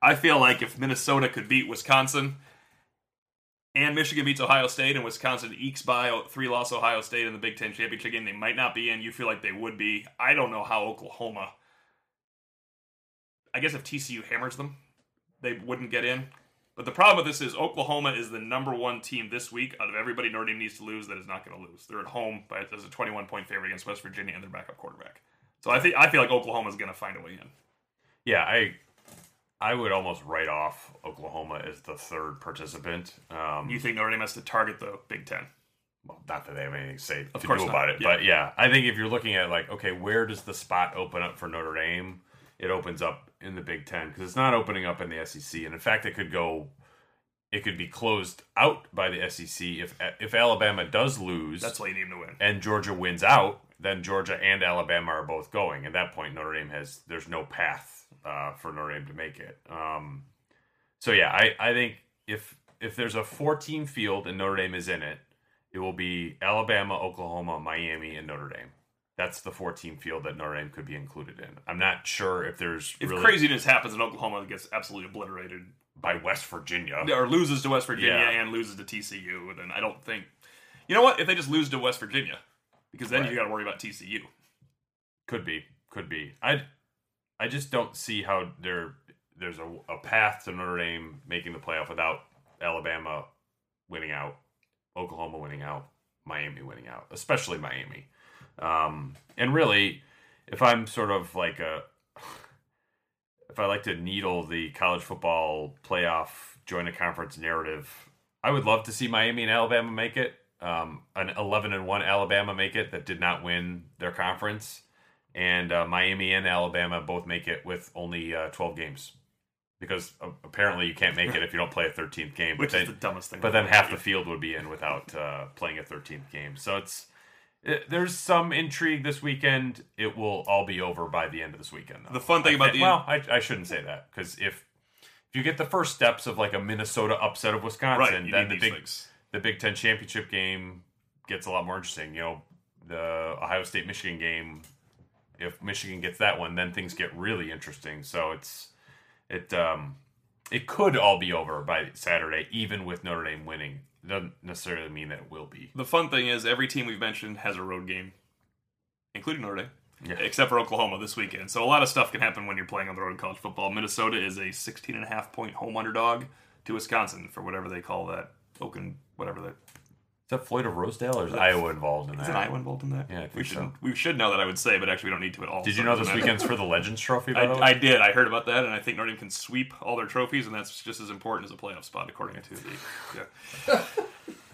I feel like if Minnesota could beat Wisconsin and Michigan beats Ohio State and Wisconsin ekes by three loss Ohio State in the Big 10 championship game, they might not be in. You feel like they would be. I don't know how Oklahoma. I guess if TCU hammers them, they wouldn't get in. But the problem with this is Oklahoma is the number one team this week out of everybody Notre Dame needs to lose that is not going to lose. They're at home but as a 21 point favorite against West Virginia and their backup quarterback. So I think I feel like Oklahoma is going to find a way in. Yeah, I I would almost write off Oklahoma as the third participant. Um, You think Notre Dame has to target the Big Ten? well, not that they have anything to say Of to do not, about it, yeah. but yeah, I think if you're looking at like, okay, where does the spot open up for Notre Dame? It opens up in the Big Ten because it's not opening up in the SEC, and in fact, it could go, it could be closed out by the SEC if if Alabama does lose. That's why you need to win. and Georgia wins out, then Georgia and Alabama are both going. At that point, Notre Dame has there's no path uh, for Notre Dame to make it. Um, so yeah, I, I think if if there's a 14 field and Notre Dame is in it, it will be Alabama, Oklahoma, Miami, and Notre Dame. That's the 14 field that Notre Dame could be included in. I'm not sure if there's If really craziness happens in Oklahoma that gets absolutely obliterated by West Virginia. or loses to West Virginia Yeah. and loses to TCU, then I don't think. You know what? If they just lose to West Virginia, because then Right. you got to worry about TCU. Could be, could be. I, I just don't see how there there's a, a path to Notre Dame making the playoff without Alabama winning out, Oklahoma winning out, Miami winning out, especially Miami. Um, and really, if I'm sort of like a, if I like to needle the college football playoff join a conference narrative, I would love to see Miami and Alabama make it. Um, an 11 and one Alabama make it that did not win their conference and uh, Miami and Alabama both make it with only uh, 12 games because uh, apparently you can't make it if you don't play a 13th game. Which but is then, the dumbest thing. but then half the field would be in without uh, playing a 13th game. So it's it, there's some intrigue this weekend. It will all be over by the end of this weekend. Though. The fun thing I about thi- the- well, I, I shouldn't say that because if if you get the first steps of like a Minnesota upset of Wisconsin, right, then the big things. the Big Ten championship game gets a lot more interesting. You know, the Ohio State Michigan game. If Michigan gets that one, then things get really interesting. So it's it um it could all be over by Saturday, even with Notre Dame winning. Doesn't necessarily mean that it will be. The fun thing is every team we've mentioned has a road game, including Notre Dame, Yeah. except for Oklahoma this weekend. So a lot of stuff can happen when you're playing on the road in college football. Minnesota is a 16 and a half point home underdog to Wisconsin for whatever they call that. Oaken, whatever that. Is that Floyd of Rosedale or is Iowa involved in that? Is an Iowa involved in that? Yeah, we should so. we should know that I would say, but actually we don't need to at all. Did you know this weekend's for the Legends Trophy? By the way? I, I did. I heard about that, and I think Notre Dame can sweep all their trophies, and that's just as important as a playoff spot, according to the. Yeah.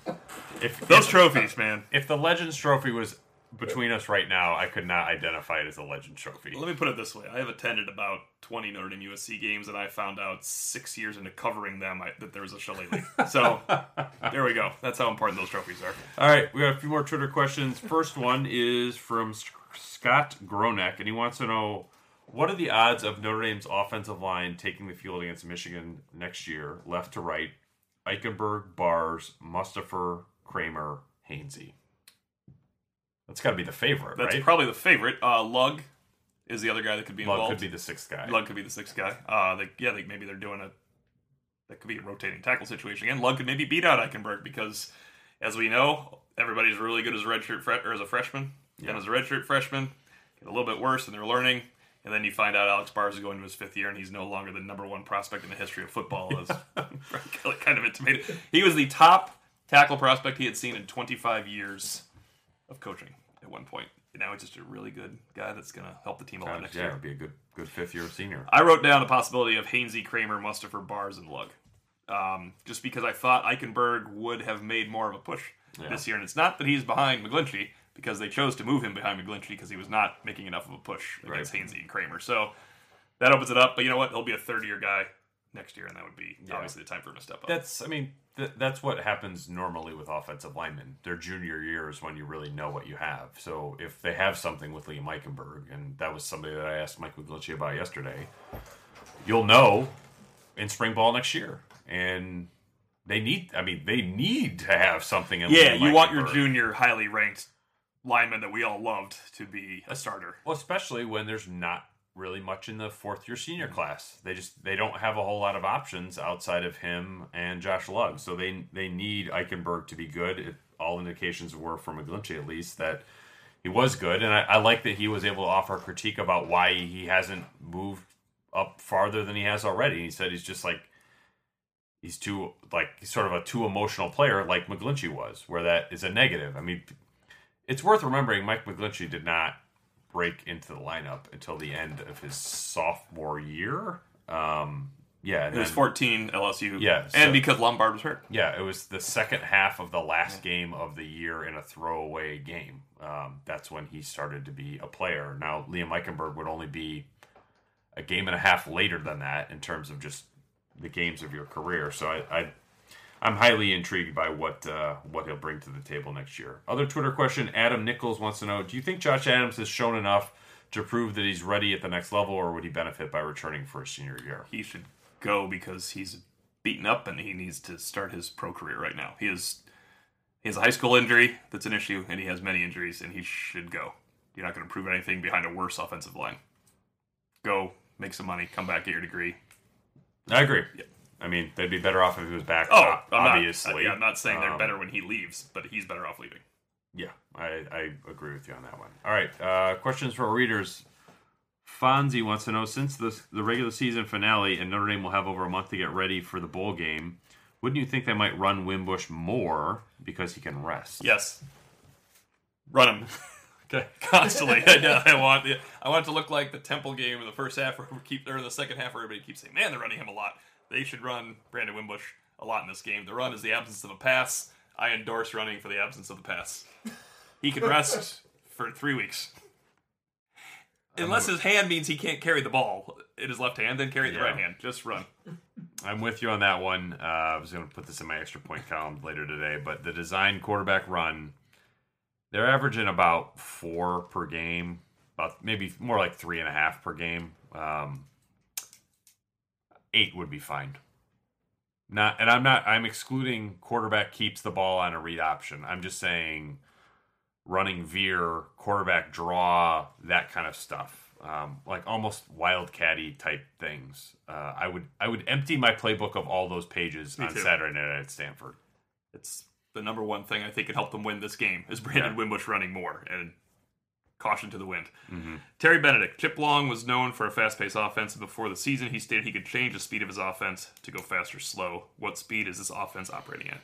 if, Those if, trophies, man. if the Legends Trophy was between us right now, I could not identify it as a legend Trophy. Let me put it this way: I have attended about twenty Notre Dame USC games, and I found out six years into covering them I, that there was a shillelagh. So there we go. That's how important those trophies are. All right, we got a few more Twitter questions. First one is from Scott Groneck, and he wants to know what are the odds of Notre Dame's offensive line taking the field against Michigan next year, left to right? Eichenberg, Bars, Mustipher, Kraemer, Hainsey. That's got to be the favorite, That's right? probably the favorite. Uh, Lugg is the other guy that could be Lugg involved. could be the sixth guy. Lugg could be the sixth guy. Uh, they, yeah, they, maybe they're doing a that could be a rotating tackle situation again. Lugg could maybe beat out Eichenberg because, as we know, everybody's really good as a redshirt fre- or as a freshman. Yeah. And as a redshirt freshman, get a little bit worse, and they're learning. And then you find out Alex Bars is going to his fifth year, and he's no longer the number one prospect in the history of football. As kind of intimated, he was the top tackle prospect he had seen in 25 years of coaching at one point. And now he's just a really good guy that's going to help the team a lot next yeah, year. be a good good fifth year senior. I wrote down the possibility of Hainsey, Kraemer, Mustipher, Bars, and Lugg. Um, just because I thought Eichenberg would have made more of a push Yeah. this year. And it's not that he's behind McGlinchey, because they chose to move him behind McGlinchey because he was not making enough of a push against Right. Hainsey and Kraemer. So that opens it up. But you know what? He'll be a third year guy next year, and that would be Yeah. obviously the time for him to step up. That's, I mean, th- that's what happens normally with offensive linemen. Their junior year is when you really know what you have. So if they have something with Liam Eichenberg, and that was somebody that I asked Mike McGlinchey about yesterday, you'll know in spring ball next year. And they need, I mean, they need to have something in yeah, Liam you want your junior highly ranked lineman that we all loved to be a starter. Well, especially when there's not really much in the fourth year senior mm-hmm. class. They just they don't have a whole lot of options outside of him and Josh Lugg. So they they need Eichenberg to be good. It, all indications were from McGlinchey at least that he was good, and I, I like that he was able to offer critique about why he hasn't moved up farther than he has already. He said he's just like he's too like he's sort of a too emotional player like McGlinchey was, where that is a negative. I mean, it's worth remembering Mike McGlinchey did not break into the lineup until the end of his sophomore year. Um, yeah, and It was 14 LSU. Yeah, so- and because Lombard was hurt. yeah, it was the second half of the last game of the year in a throwaway game. Um, that's when he started to be a player. Now, Liam Eichenberg would only be a game and a half later than that in terms of just the games of your career. So I, I I'm highly intrigued by what uh, what he'll bring to the table next year. Other Twitter question: Adam Nichols wants to know: Do you think Josh Adams has shown enough to prove that he's ready at the next level, or would he benefit by returning for his senior year? He should go because he's beaten up and he needs to start his pro career right now. He is he has a high school injury that's an issue, and he has many injuries, and he should go. You're not going to prove anything behind a worse offensive line. Go make some money, come back, get your degree. I agree. I mean, they'd be better off if he was back. Oh, I'm obviously. Not, I'm not saying they're Um, better when he leaves, but he's better off leaving. Yeah, I, I agree with you on that one. All right, uh, questions for our readers. Fonzie wants to know since the the regular season finale and Notre Dame will have over a month to get ready for the bowl game, wouldn't you think they might run Wimbush more because he can rest? Yes. Run him. okay. Constantly. I know. I want I want it to look like the Temple game in the first half, where we keep or in the second half, where everybody keeps saying, "Man, they're running him a lot." They should run Brandon Wimbush a lot in this game. The run is the absence of a pass. I endorse running for the absence of the pass. He can rest for three weeks. Unless his hand means he can't carry the ball in his left hand, then carry it in the Yeah. right hand. Just run. I'm with you on that one. Uh, I was going to put this in my extra point column later today, but the design quarterback run, they're averaging about four per game, about maybe more like three and a half per game. Um, eight would be fine. Not, and I'm not. I'm excluding quarterback keeps the ball on a read option. I'm just saying running veer, quarterback draw, that kind of stuff, um, like almost wildcatty type things. Uh, I would I would empty my playbook of all those pages Me on too. Saturday night at Stanford. It's the number one thing I think can help them win this game is Brandon Yeah. Wimbush running more and caution to the wind. Mm-hmm. Terry Benedict. Chip Long was known for a fast-paced offense, and before the season, he stated he could change the speed of his offense to go fast or slow. What speed is this offense operating at?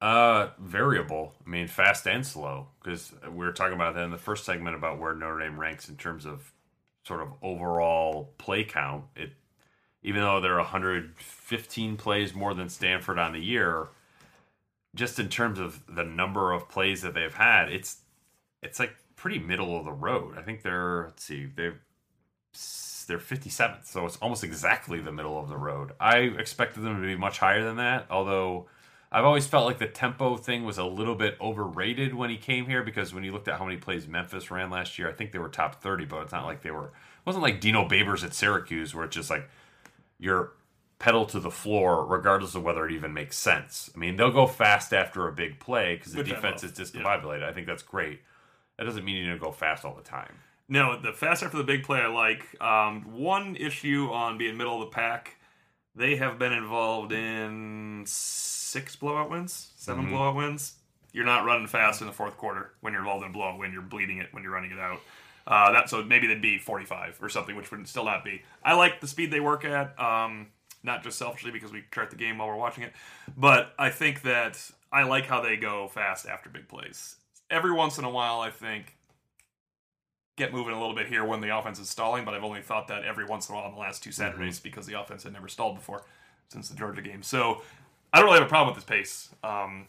Uh, variable. I mean, fast and slow. Because we were talking about that in the first segment about where Notre Dame ranks in terms of sort of overall play count. It, even though they're 115 plays more than Stanford on the year, just in terms of the number of plays that they've had, it's it's like pretty middle of the road. I think they're let's see, they're they're 57th, so it's almost exactly the middle of the road. I expected them to be much higher than that, although I've always felt like the tempo thing was a little bit overrated when he came here because when you looked at how many plays Memphis ran last year, I think they were top 30, but it's not like they were. It wasn't like Dino Babers at Syracuse where it's just like you're pedal to the floor regardless of whether it even makes sense. I mean, they'll go fast after a big play because the defense is Yeah. discombobulated. I think that's great. That doesn't mean you need to go fast all the time. No, the fast after the big play I like. Um, one issue on being middle of the pack, they have been involved in six blowout wins, 7 blowout wins. You're not running fast in the fourth quarter when you're involved in a blowout win. You're bleeding it when you're running it out. Uh, that so maybe they'd be 45 or something, which would still not be. I like the speed they work at. Um, not just selfishly because we chart the game while we're watching it, but I think that I like how they go fast after big plays. Every once in a while, I think get moving a little bit here when the offense is stalling, but I've only thought that every once in a while in the last two Saturdays because the offense had never stalled before since the Georgia game. So I don't really have a problem with this pace. Um,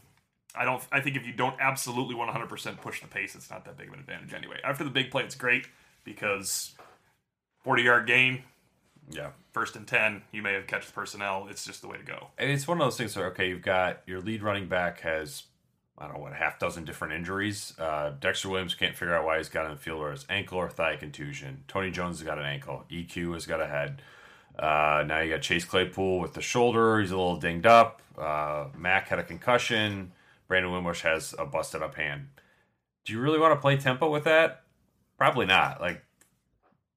I don't. I think if you don't absolutely 100% push the pace, it's not that big of an advantage anyway. After the big play, it's great because 40 yard gain, Yeah. first and 10, you may have catched personnel. It's just the way to go. And it's one of those things where okay, you've got your lead running back has I don't know what half dozen different injuries. Uh, Dexter Williams can't figure out why he's got the field or his ankle or thigh contusion. Tony Jones has got an ankle. EQ has got a head. Uh, now you got Chase Claypool with the shoulder. He's a little dinged up. Uh, Mack had a concussion. Brandon Wimbush has a busted up hand. do you really want to play tempo with that? Probably not. Like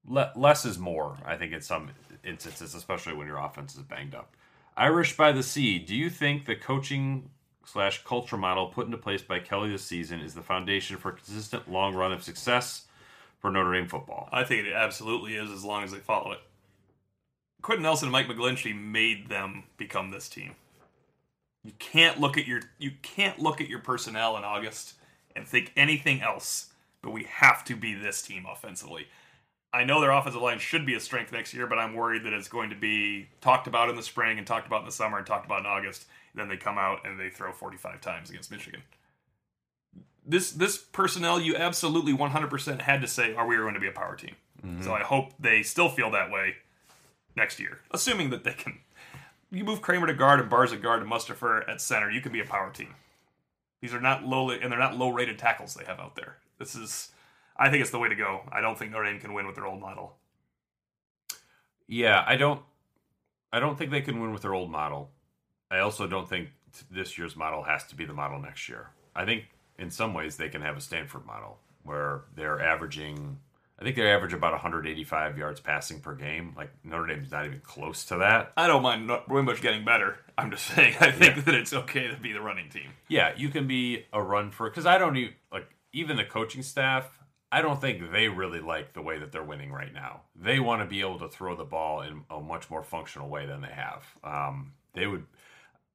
le- less is more. I think in some instances, especially when your offense is banged up. Irish by the Sea. Do you think the coaching slash culture model put into place by Kelly this season is the foundation for a consistent long run of success for Notre Dame football? I think it absolutely is as long as they follow it. Quenton Nelson and Mike McGlinchey made them become this team. You can't look at your you can't look at your personnel in August and think anything else, but we have to be this team offensively. I know their offensive line should be a strength next year, but I'm worried that it's going to be talked about in the spring and talked about in the summer and talked about in August. And then they come out and they throw 45 times against Michigan. This this personnel, you absolutely 100% had to say, are we going to be a power team? Mm-hmm. So I hope they still feel that way next year, assuming that they can. You move Kraemer to guard and Bars at guard and Mustipher at center, you can be a power team. These are not low, and they're not low rated tackles they have out there. This is, I think it's the way to go. I don't think Notre Dame can win with their old model. Yeah, I don't. I don't think they can win with their old model. I also don't think t- this year's model has to be the model next year. I think in some ways they can have a Stanford model where they're averaging. I think they average about 185 yards passing per game. Like Notre Dame's not even close to that. I don't mind Wimbush getting better. I'm just saying, I think that it's okay to be the running team. Yeah, you can be a run for because I don't even like even the coaching staff. I don't think they really like the way that they're winning right now. They want to be able to throw the ball in a much more functional way than they have. Um, they would,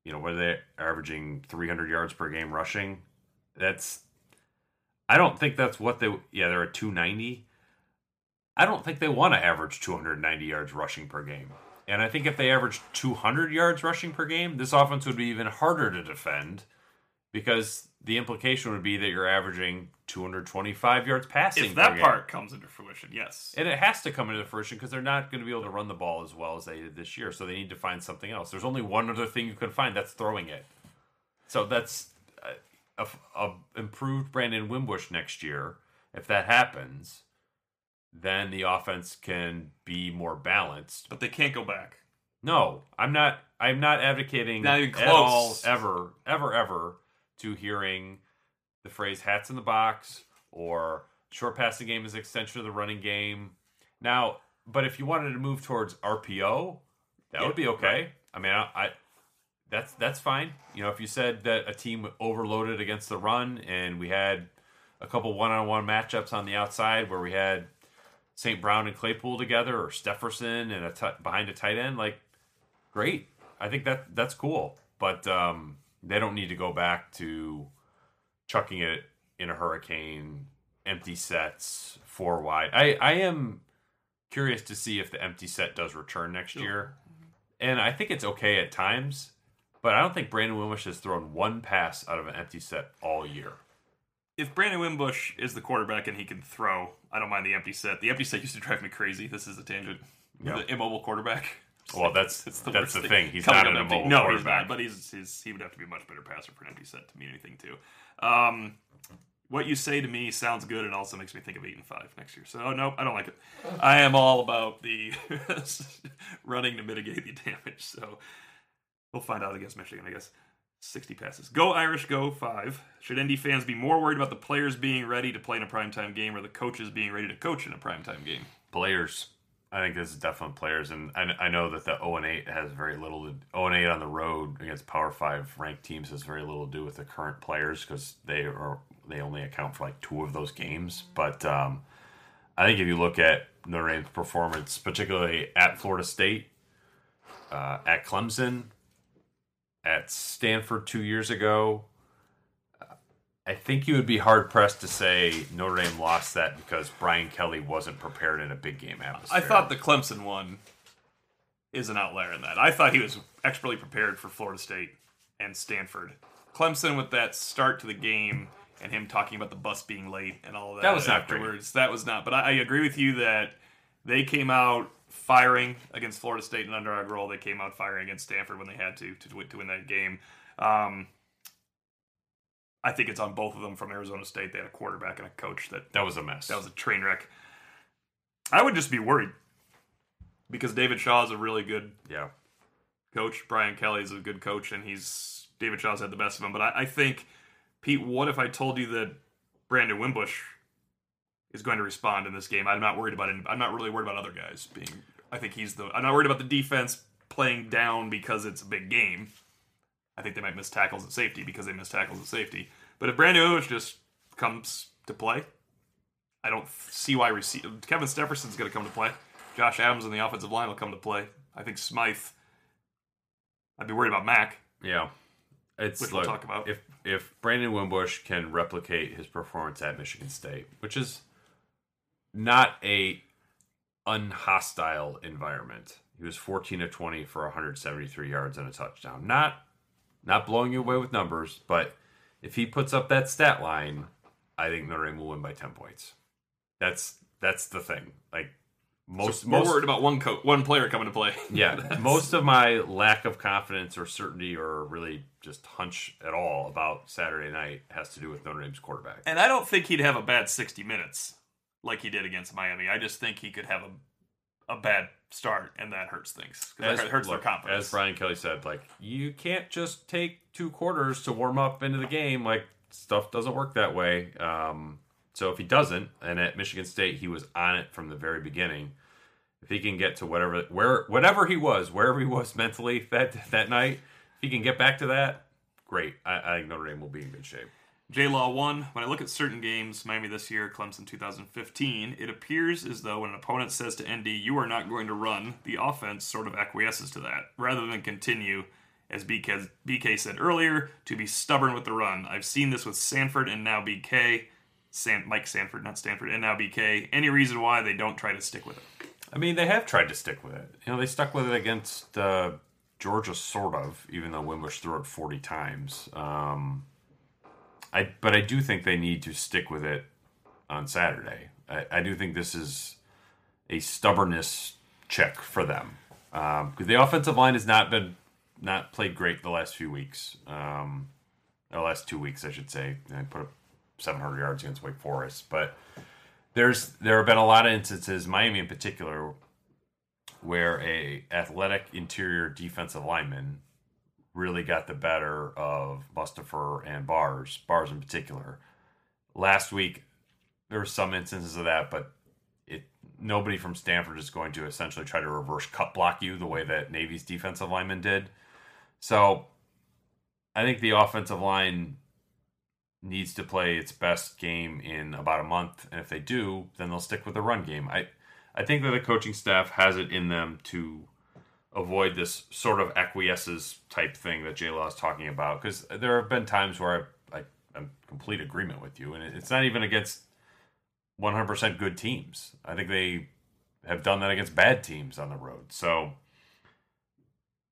you know, where they're averaging 300 yards per game rushing. That's, I don't think that's what they. Yeah, they're at 290. I don't think they want to average 290 yards rushing per game. And I think if they averaged 200 yards rushing per game, this offense would be even harder to defend because the implication would be that you're averaging 225 yards passing. If that part comes into fruition, yes. And it has to come into fruition because they're not going to be able to run the ball as well as they did this year. So they need to find something else. There's only one other thing you can find that's throwing it. So that's a, a, a improved Brandon Wimbush next year. If that happens, then the offense can be more balanced. But they can't go back. No, I'm not. I'm not advocating Not even at all, ever, ever, ever, to hearing the phrase "hats in the box" or "short passing game is an extension of the running game." Now, but if you wanted to move towards RPO, that Yeah, would be okay. right. I mean, I, I that's that's fine. You know, if you said that a team overloaded against the run and we had a couple one-on-one matchups on the outside where we had St. Brown and Claypool together, or Stepherson and a t- behind a tight end, like great. I think that that's cool, but um, they don't need to go back to chucking it in a hurricane, empty sets, four wide. I I am curious to see if the empty set does return next year, and I think it's okay at times, but I don't think Brandon Wimbush has thrown one pass out of an empty set all year. If Brandon Wimbush is the quarterback and he can throw, I don't mind the empty set. The empty set used to drive me crazy. This is a tangent. Yeah. The immobile quarterback. Well, that's It's that's the thing. He's Coming not an empty. immobile No, he's quarterback. not. But he's, he's he would have to be a much better passer for an empty set to mean anything too. Um, what you say to me sounds good, and also makes me think of eight and five next year. So oh, no, I don't like it. I am all about the running to mitigate the damage. So we'll find out against Michigan, I guess. 60 passes. Go Irish, go five. Should ND fans be more worried about the players being ready to play in a primetime game or the coaches being ready to coach in a primetime game? players. I think this is definitely players, and I, I know that the 0 and 8 has very little. To, 0 and 8 on the road against Power Five ranked teams has very little to do with the current players because they are they only account for like two of those games. But um, I think if you look at Notre Dame's performance, particularly at Florida State, uh, at Clemson, at Stanford two years ago, I think you would be hard pressed to say Notre Dame lost that because Brian Kelly wasn't prepared in a big game atmosphere. I thought the Clemson one is an outlier in that. I thought he was expertly prepared for Florida State and Stanford. Clemson with that start to the game and him talking about the bus being late and all that. That was not great. afterwards. That was not. But I, I agree with you that they came out firing against Florida State and under our role. They came out firing against Stanford when they had to to, win- to win that game. Um, I think it's on both of them from Arizona State. They had a quarterback and a coach that that was a mess. that was a train wreck. I would just be worried because David Shaw is a really good yeah. coach. Brian Kelly is a good coach, and he's David Shaw's had the best of him. But I, I think, Pete, what if I told you that Brandon Wimbush is going to respond in this game. I'm not worried about it. I'm not really worried about other guys being. I think he's the. I'm not worried about the defense playing down because it's a big game. I think they might miss tackles at safety because they miss tackles at safety. But if Brandon Wimbush just comes to play, I don't see why receive Kevin Stepherson's going to come to play. Josh Adams on the offensive line will come to play. I think Smythe. I'd be worried about Mack. Yeah. It's Which we'll look, talk about. If if Brandon Wimbush can replicate his performance at Michigan State, which is not a unhostile environment. He was 14 of 20 for 173 yards and a touchdown. Not not blowing you away with numbers, but if he puts up that stat line, I think Notre Dame will win by 10 points. That's that's the thing. Like most More most worried about one coach, one player coming to play. yeah, most of my lack of confidence or certainty or really just hunch at all about Saturday night has to do with Notre Dame's quarterback. And I don't think he'd have a bad 60 minutes like he did against Miami. I just think he could have a, a bad start, and that hurts things. that hurts look, their confidence. As Brian Kelly said, like you can't just take two quarters to warm up into the game. Like stuff doesn't work that way. Um, so if he doesn't, and at Michigan State he was on it from the very beginning. If he can get to whatever where whatever he was, wherever he was mentally that that night, if he can get back to that, great. I, I think Notre Dame will be in good shape. J Law one. When I look at certain games, Miami this year, Clemson 2015, it appears as though when an opponent says to ND, "You are not going to run," the offense sort of acquiesces to that, rather than continue, as BK, BK said earlier, to be stubborn with the run. I've seen this with Sanford and now BK, San, Mike Sanford, not Stanford, and now BK. Any reason why they don't try to stick with it? I mean, they have tried to stick with it. You know, they stuck with it against uh, Georgia, sort of, even though Wimbush threw it 40 times. Um, I, but I do think they need to stick with it on Saturday. I, I do think this is a stubbornness check for them because the offensive line has not been not played great the last few weeks. Um, the last two weeks, I should say. They put up 700 yards against Wake Forest, but there's there have been a lot of instances, Miami in particular, where a athletic interior defensive lineman really got the better of Mustipher and Bars, Bars in particular. Last week, there were some instances of that, but it nobody from Stanford is going to essentially try to reverse cut block you the way that Navy's defensive lineman did. So I think the offensive line needs to play its best game in about a month, and if they do, then they'll stick with the run game. I I think that the coaching staff has it in them to avoid this sort of acquiesces type thing that J Law is talking about because there have been times where I, I I'm complete agreement with you, and it's not even against 100% good teams. I think they have done that against bad teams on the road. So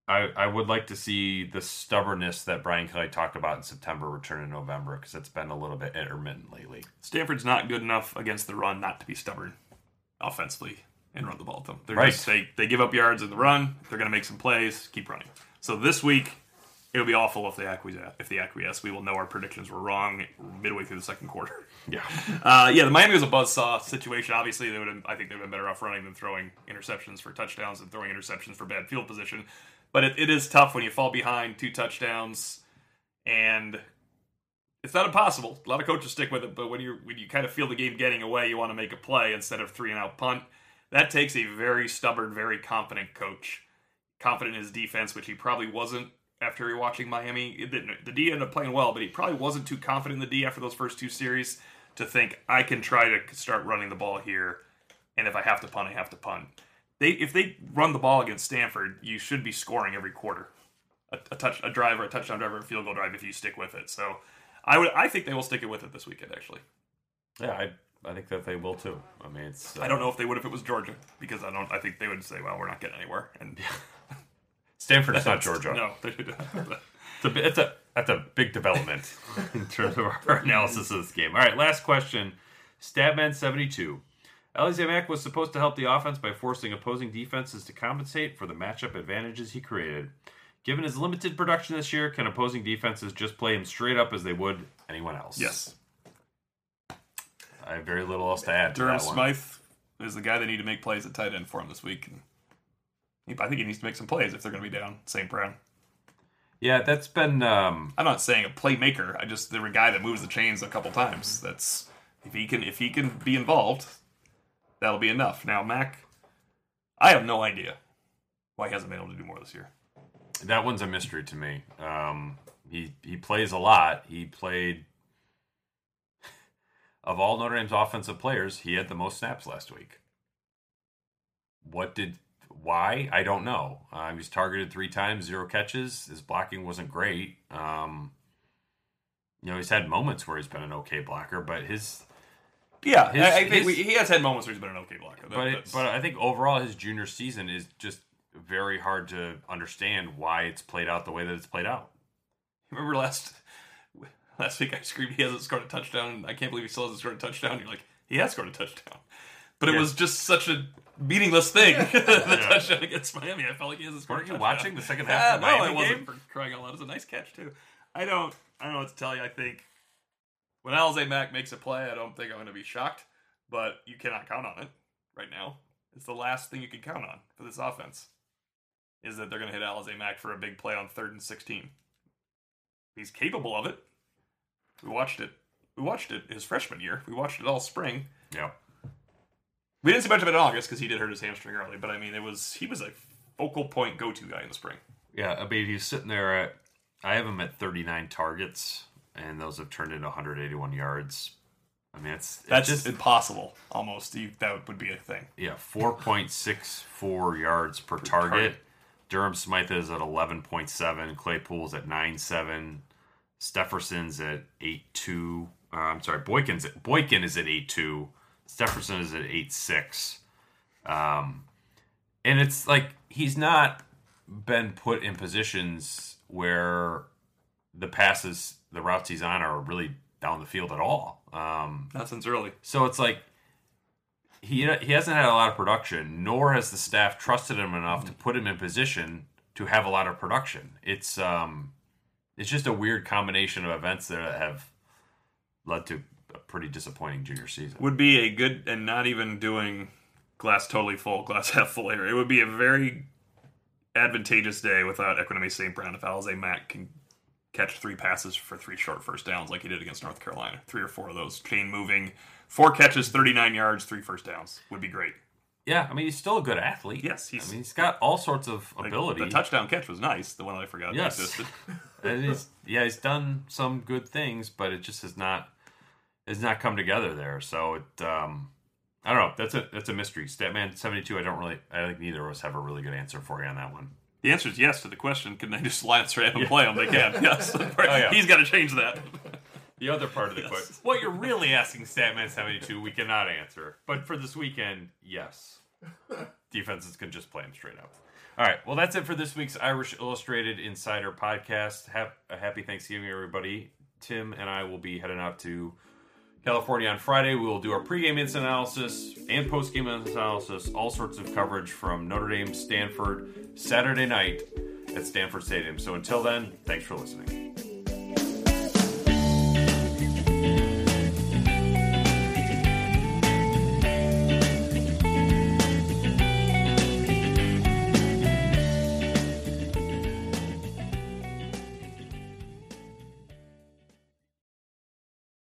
I, I would like to see the stubbornness that Brian Kelly talked about in September return in November because it's been a little bit intermittent lately. Stanford's not good enough against the run not to be stubborn offensively and run the ball with them. They're Right. just, they, they give up yards in the run. They're going to make some plays. Keep running. So this week, it'll be awful if they acquiesce. If they acquiesce, we will know our predictions were wrong midway through the second quarter. Yeah. Uh, yeah, the Miami was a buzzsaw situation. Obviously, they would have, I think they've been better off running than throwing interceptions for touchdowns and throwing interceptions for bad field position. But it, it is tough when you fall behind two touchdowns, and it's not impossible. A lot of coaches stick with it, but when you when you kind of feel the game getting away, you want to make a play instead of three and out punt. That takes a very stubborn, very confident coach, confident in his defense, which he probably wasn't after watching Miami. The D ended up playing well, but he probably wasn't too confident in the D after those first two series to think I can try to start running the ball here, and if I have to punt, I have to punt. They if they run the ball against Stanford, you should be scoring every quarter, a, a touch, a drive or a touchdown drive or a field goal drive if you stick with it. So, I would I think they will stick it with it this weekend. Actually, Yeah, I, I think that they will too. I mean, it's. Uh, I don't know if they would if it was Georgia because I don't. I think they would say, well, we're not getting anywhere. And Stanford's not Georgia. No, It's a, it's a that's a big development in terms of our analysis of this game. All right, last question. Stabman seventy two. Alizé Mack was supposed to help the offense by forcing opposing defenses to compensate for the matchup advantages he created. Given his limited production this year, can opposing defenses just play him straight up as they would anyone else? yes, I have very little else to add. To Durham that one. Smythe is the guy they need to make plays at tight end for him this week. And I think he needs to make some plays if they're going to be down St. Brown. Yeah, that's been. Um, I'm not saying a playmaker. I just they're a guy that moves the chains a couple times. That's if he can if he can be involved, that'll be enough. Now Mack, I have no idea why he hasn't been able to do more this year. that one's a mystery to me. Um, he he plays a lot. He played of all Notre Dame's offensive players, he had the most snaps last week. What did why? I don't know. Uh, he was targeted three times, zero catches. His blocking wasn't great. Um, you know, he's had moments where he's been an okay blocker, but his Yeah, His- I, I think his- we, he has had moments where he's been an okay blocker. That- but it, but I think overall his junior season is just very hard to understand why it's played out the way that it's played out. remember last last week I screamed he hasn't scored a touchdown. I can't believe he still hasn't scored a touchdown. You're like he has scored a touchdown, but it Yeah. was just such a meaningless thing. the touchdown against Miami. I felt like he hasn't scored. Weren't you touchdown. watching the second half of the no, I wasn't game? for crying out loud. It was a nice catch too. I don't I don't know what to tell you. I think when Alize Mack makes a play, I don't think I'm going to be shocked, but you cannot count on it right now. It's the last thing you can count on for this offense. Is that they're going to hit Alize Mack for a big play on third and sixteen? He's capable of it. We watched it. We watched it his freshman year. We watched it all spring. Yeah. We didn't see much of it in August because he did hurt his hamstring early. But I mean, it was he was a focal point go to guy in the spring. Yeah, I mean he's sitting there at I have him at 39 targets and those have turned into 181 yards. I mean it's, it's That's just impossible. Almost, you, that would be a thing. yeah, 4.64 yards per target. target. Durham Smythe is at 11.7, Claypool's at 9.7, Stepherson's at 8.2. Uh, I'm sorry, Boykin's at, Boykin is at eight two. Stepherson is at 8.6. Um, and it's like he's not been put in positions where the passes, the routes he's on are really down the field at all. Um, Not since early. so it's like he he hasn't had a lot of production, nor has the staff trusted him enough to put him in position to have a lot of production. It's um, it's just a weird combination of events that have led to a pretty disappointing junior season. Would be a good, and not even doing glass totally full, glass half full here. It would be a very advantageous day without Equanimeous St. Brown if Alize Mack can catch three passes for three short first downs like he did against North Carolina. Three or four of those chain moving, four catches, 39 yards, three first downs would be great. Yeah, I mean he's still a good athlete. Yes, he's. I mean he's got all sorts of Like, ability. The touchdown catch was nice. The one I forgot Yes. existed. and he's yeah he's done some good things but it just has not has not come together there so it um i don't know that's a that's a mystery statman 72 i don't really i think neither of us have a really good answer for you on that one The answer is yes to the question. Can they just line straight up and play them? They can. Yes. yeah. He's got to change that. the other part of the Yes. question what you're really asking statman 72 we cannot answer but for this weekend yes defenses can just play them straight up all right well that's it for this week's irish illustrated insider podcast have a happy thanksgiving everybody tim and i will be heading out to California on Friday. We will do our pregame instant analysis and postgame instant analysis, all sorts of coverage from Notre Dame, Stanford, Saturday night at Stanford Stadium. So until then, thanks for listening.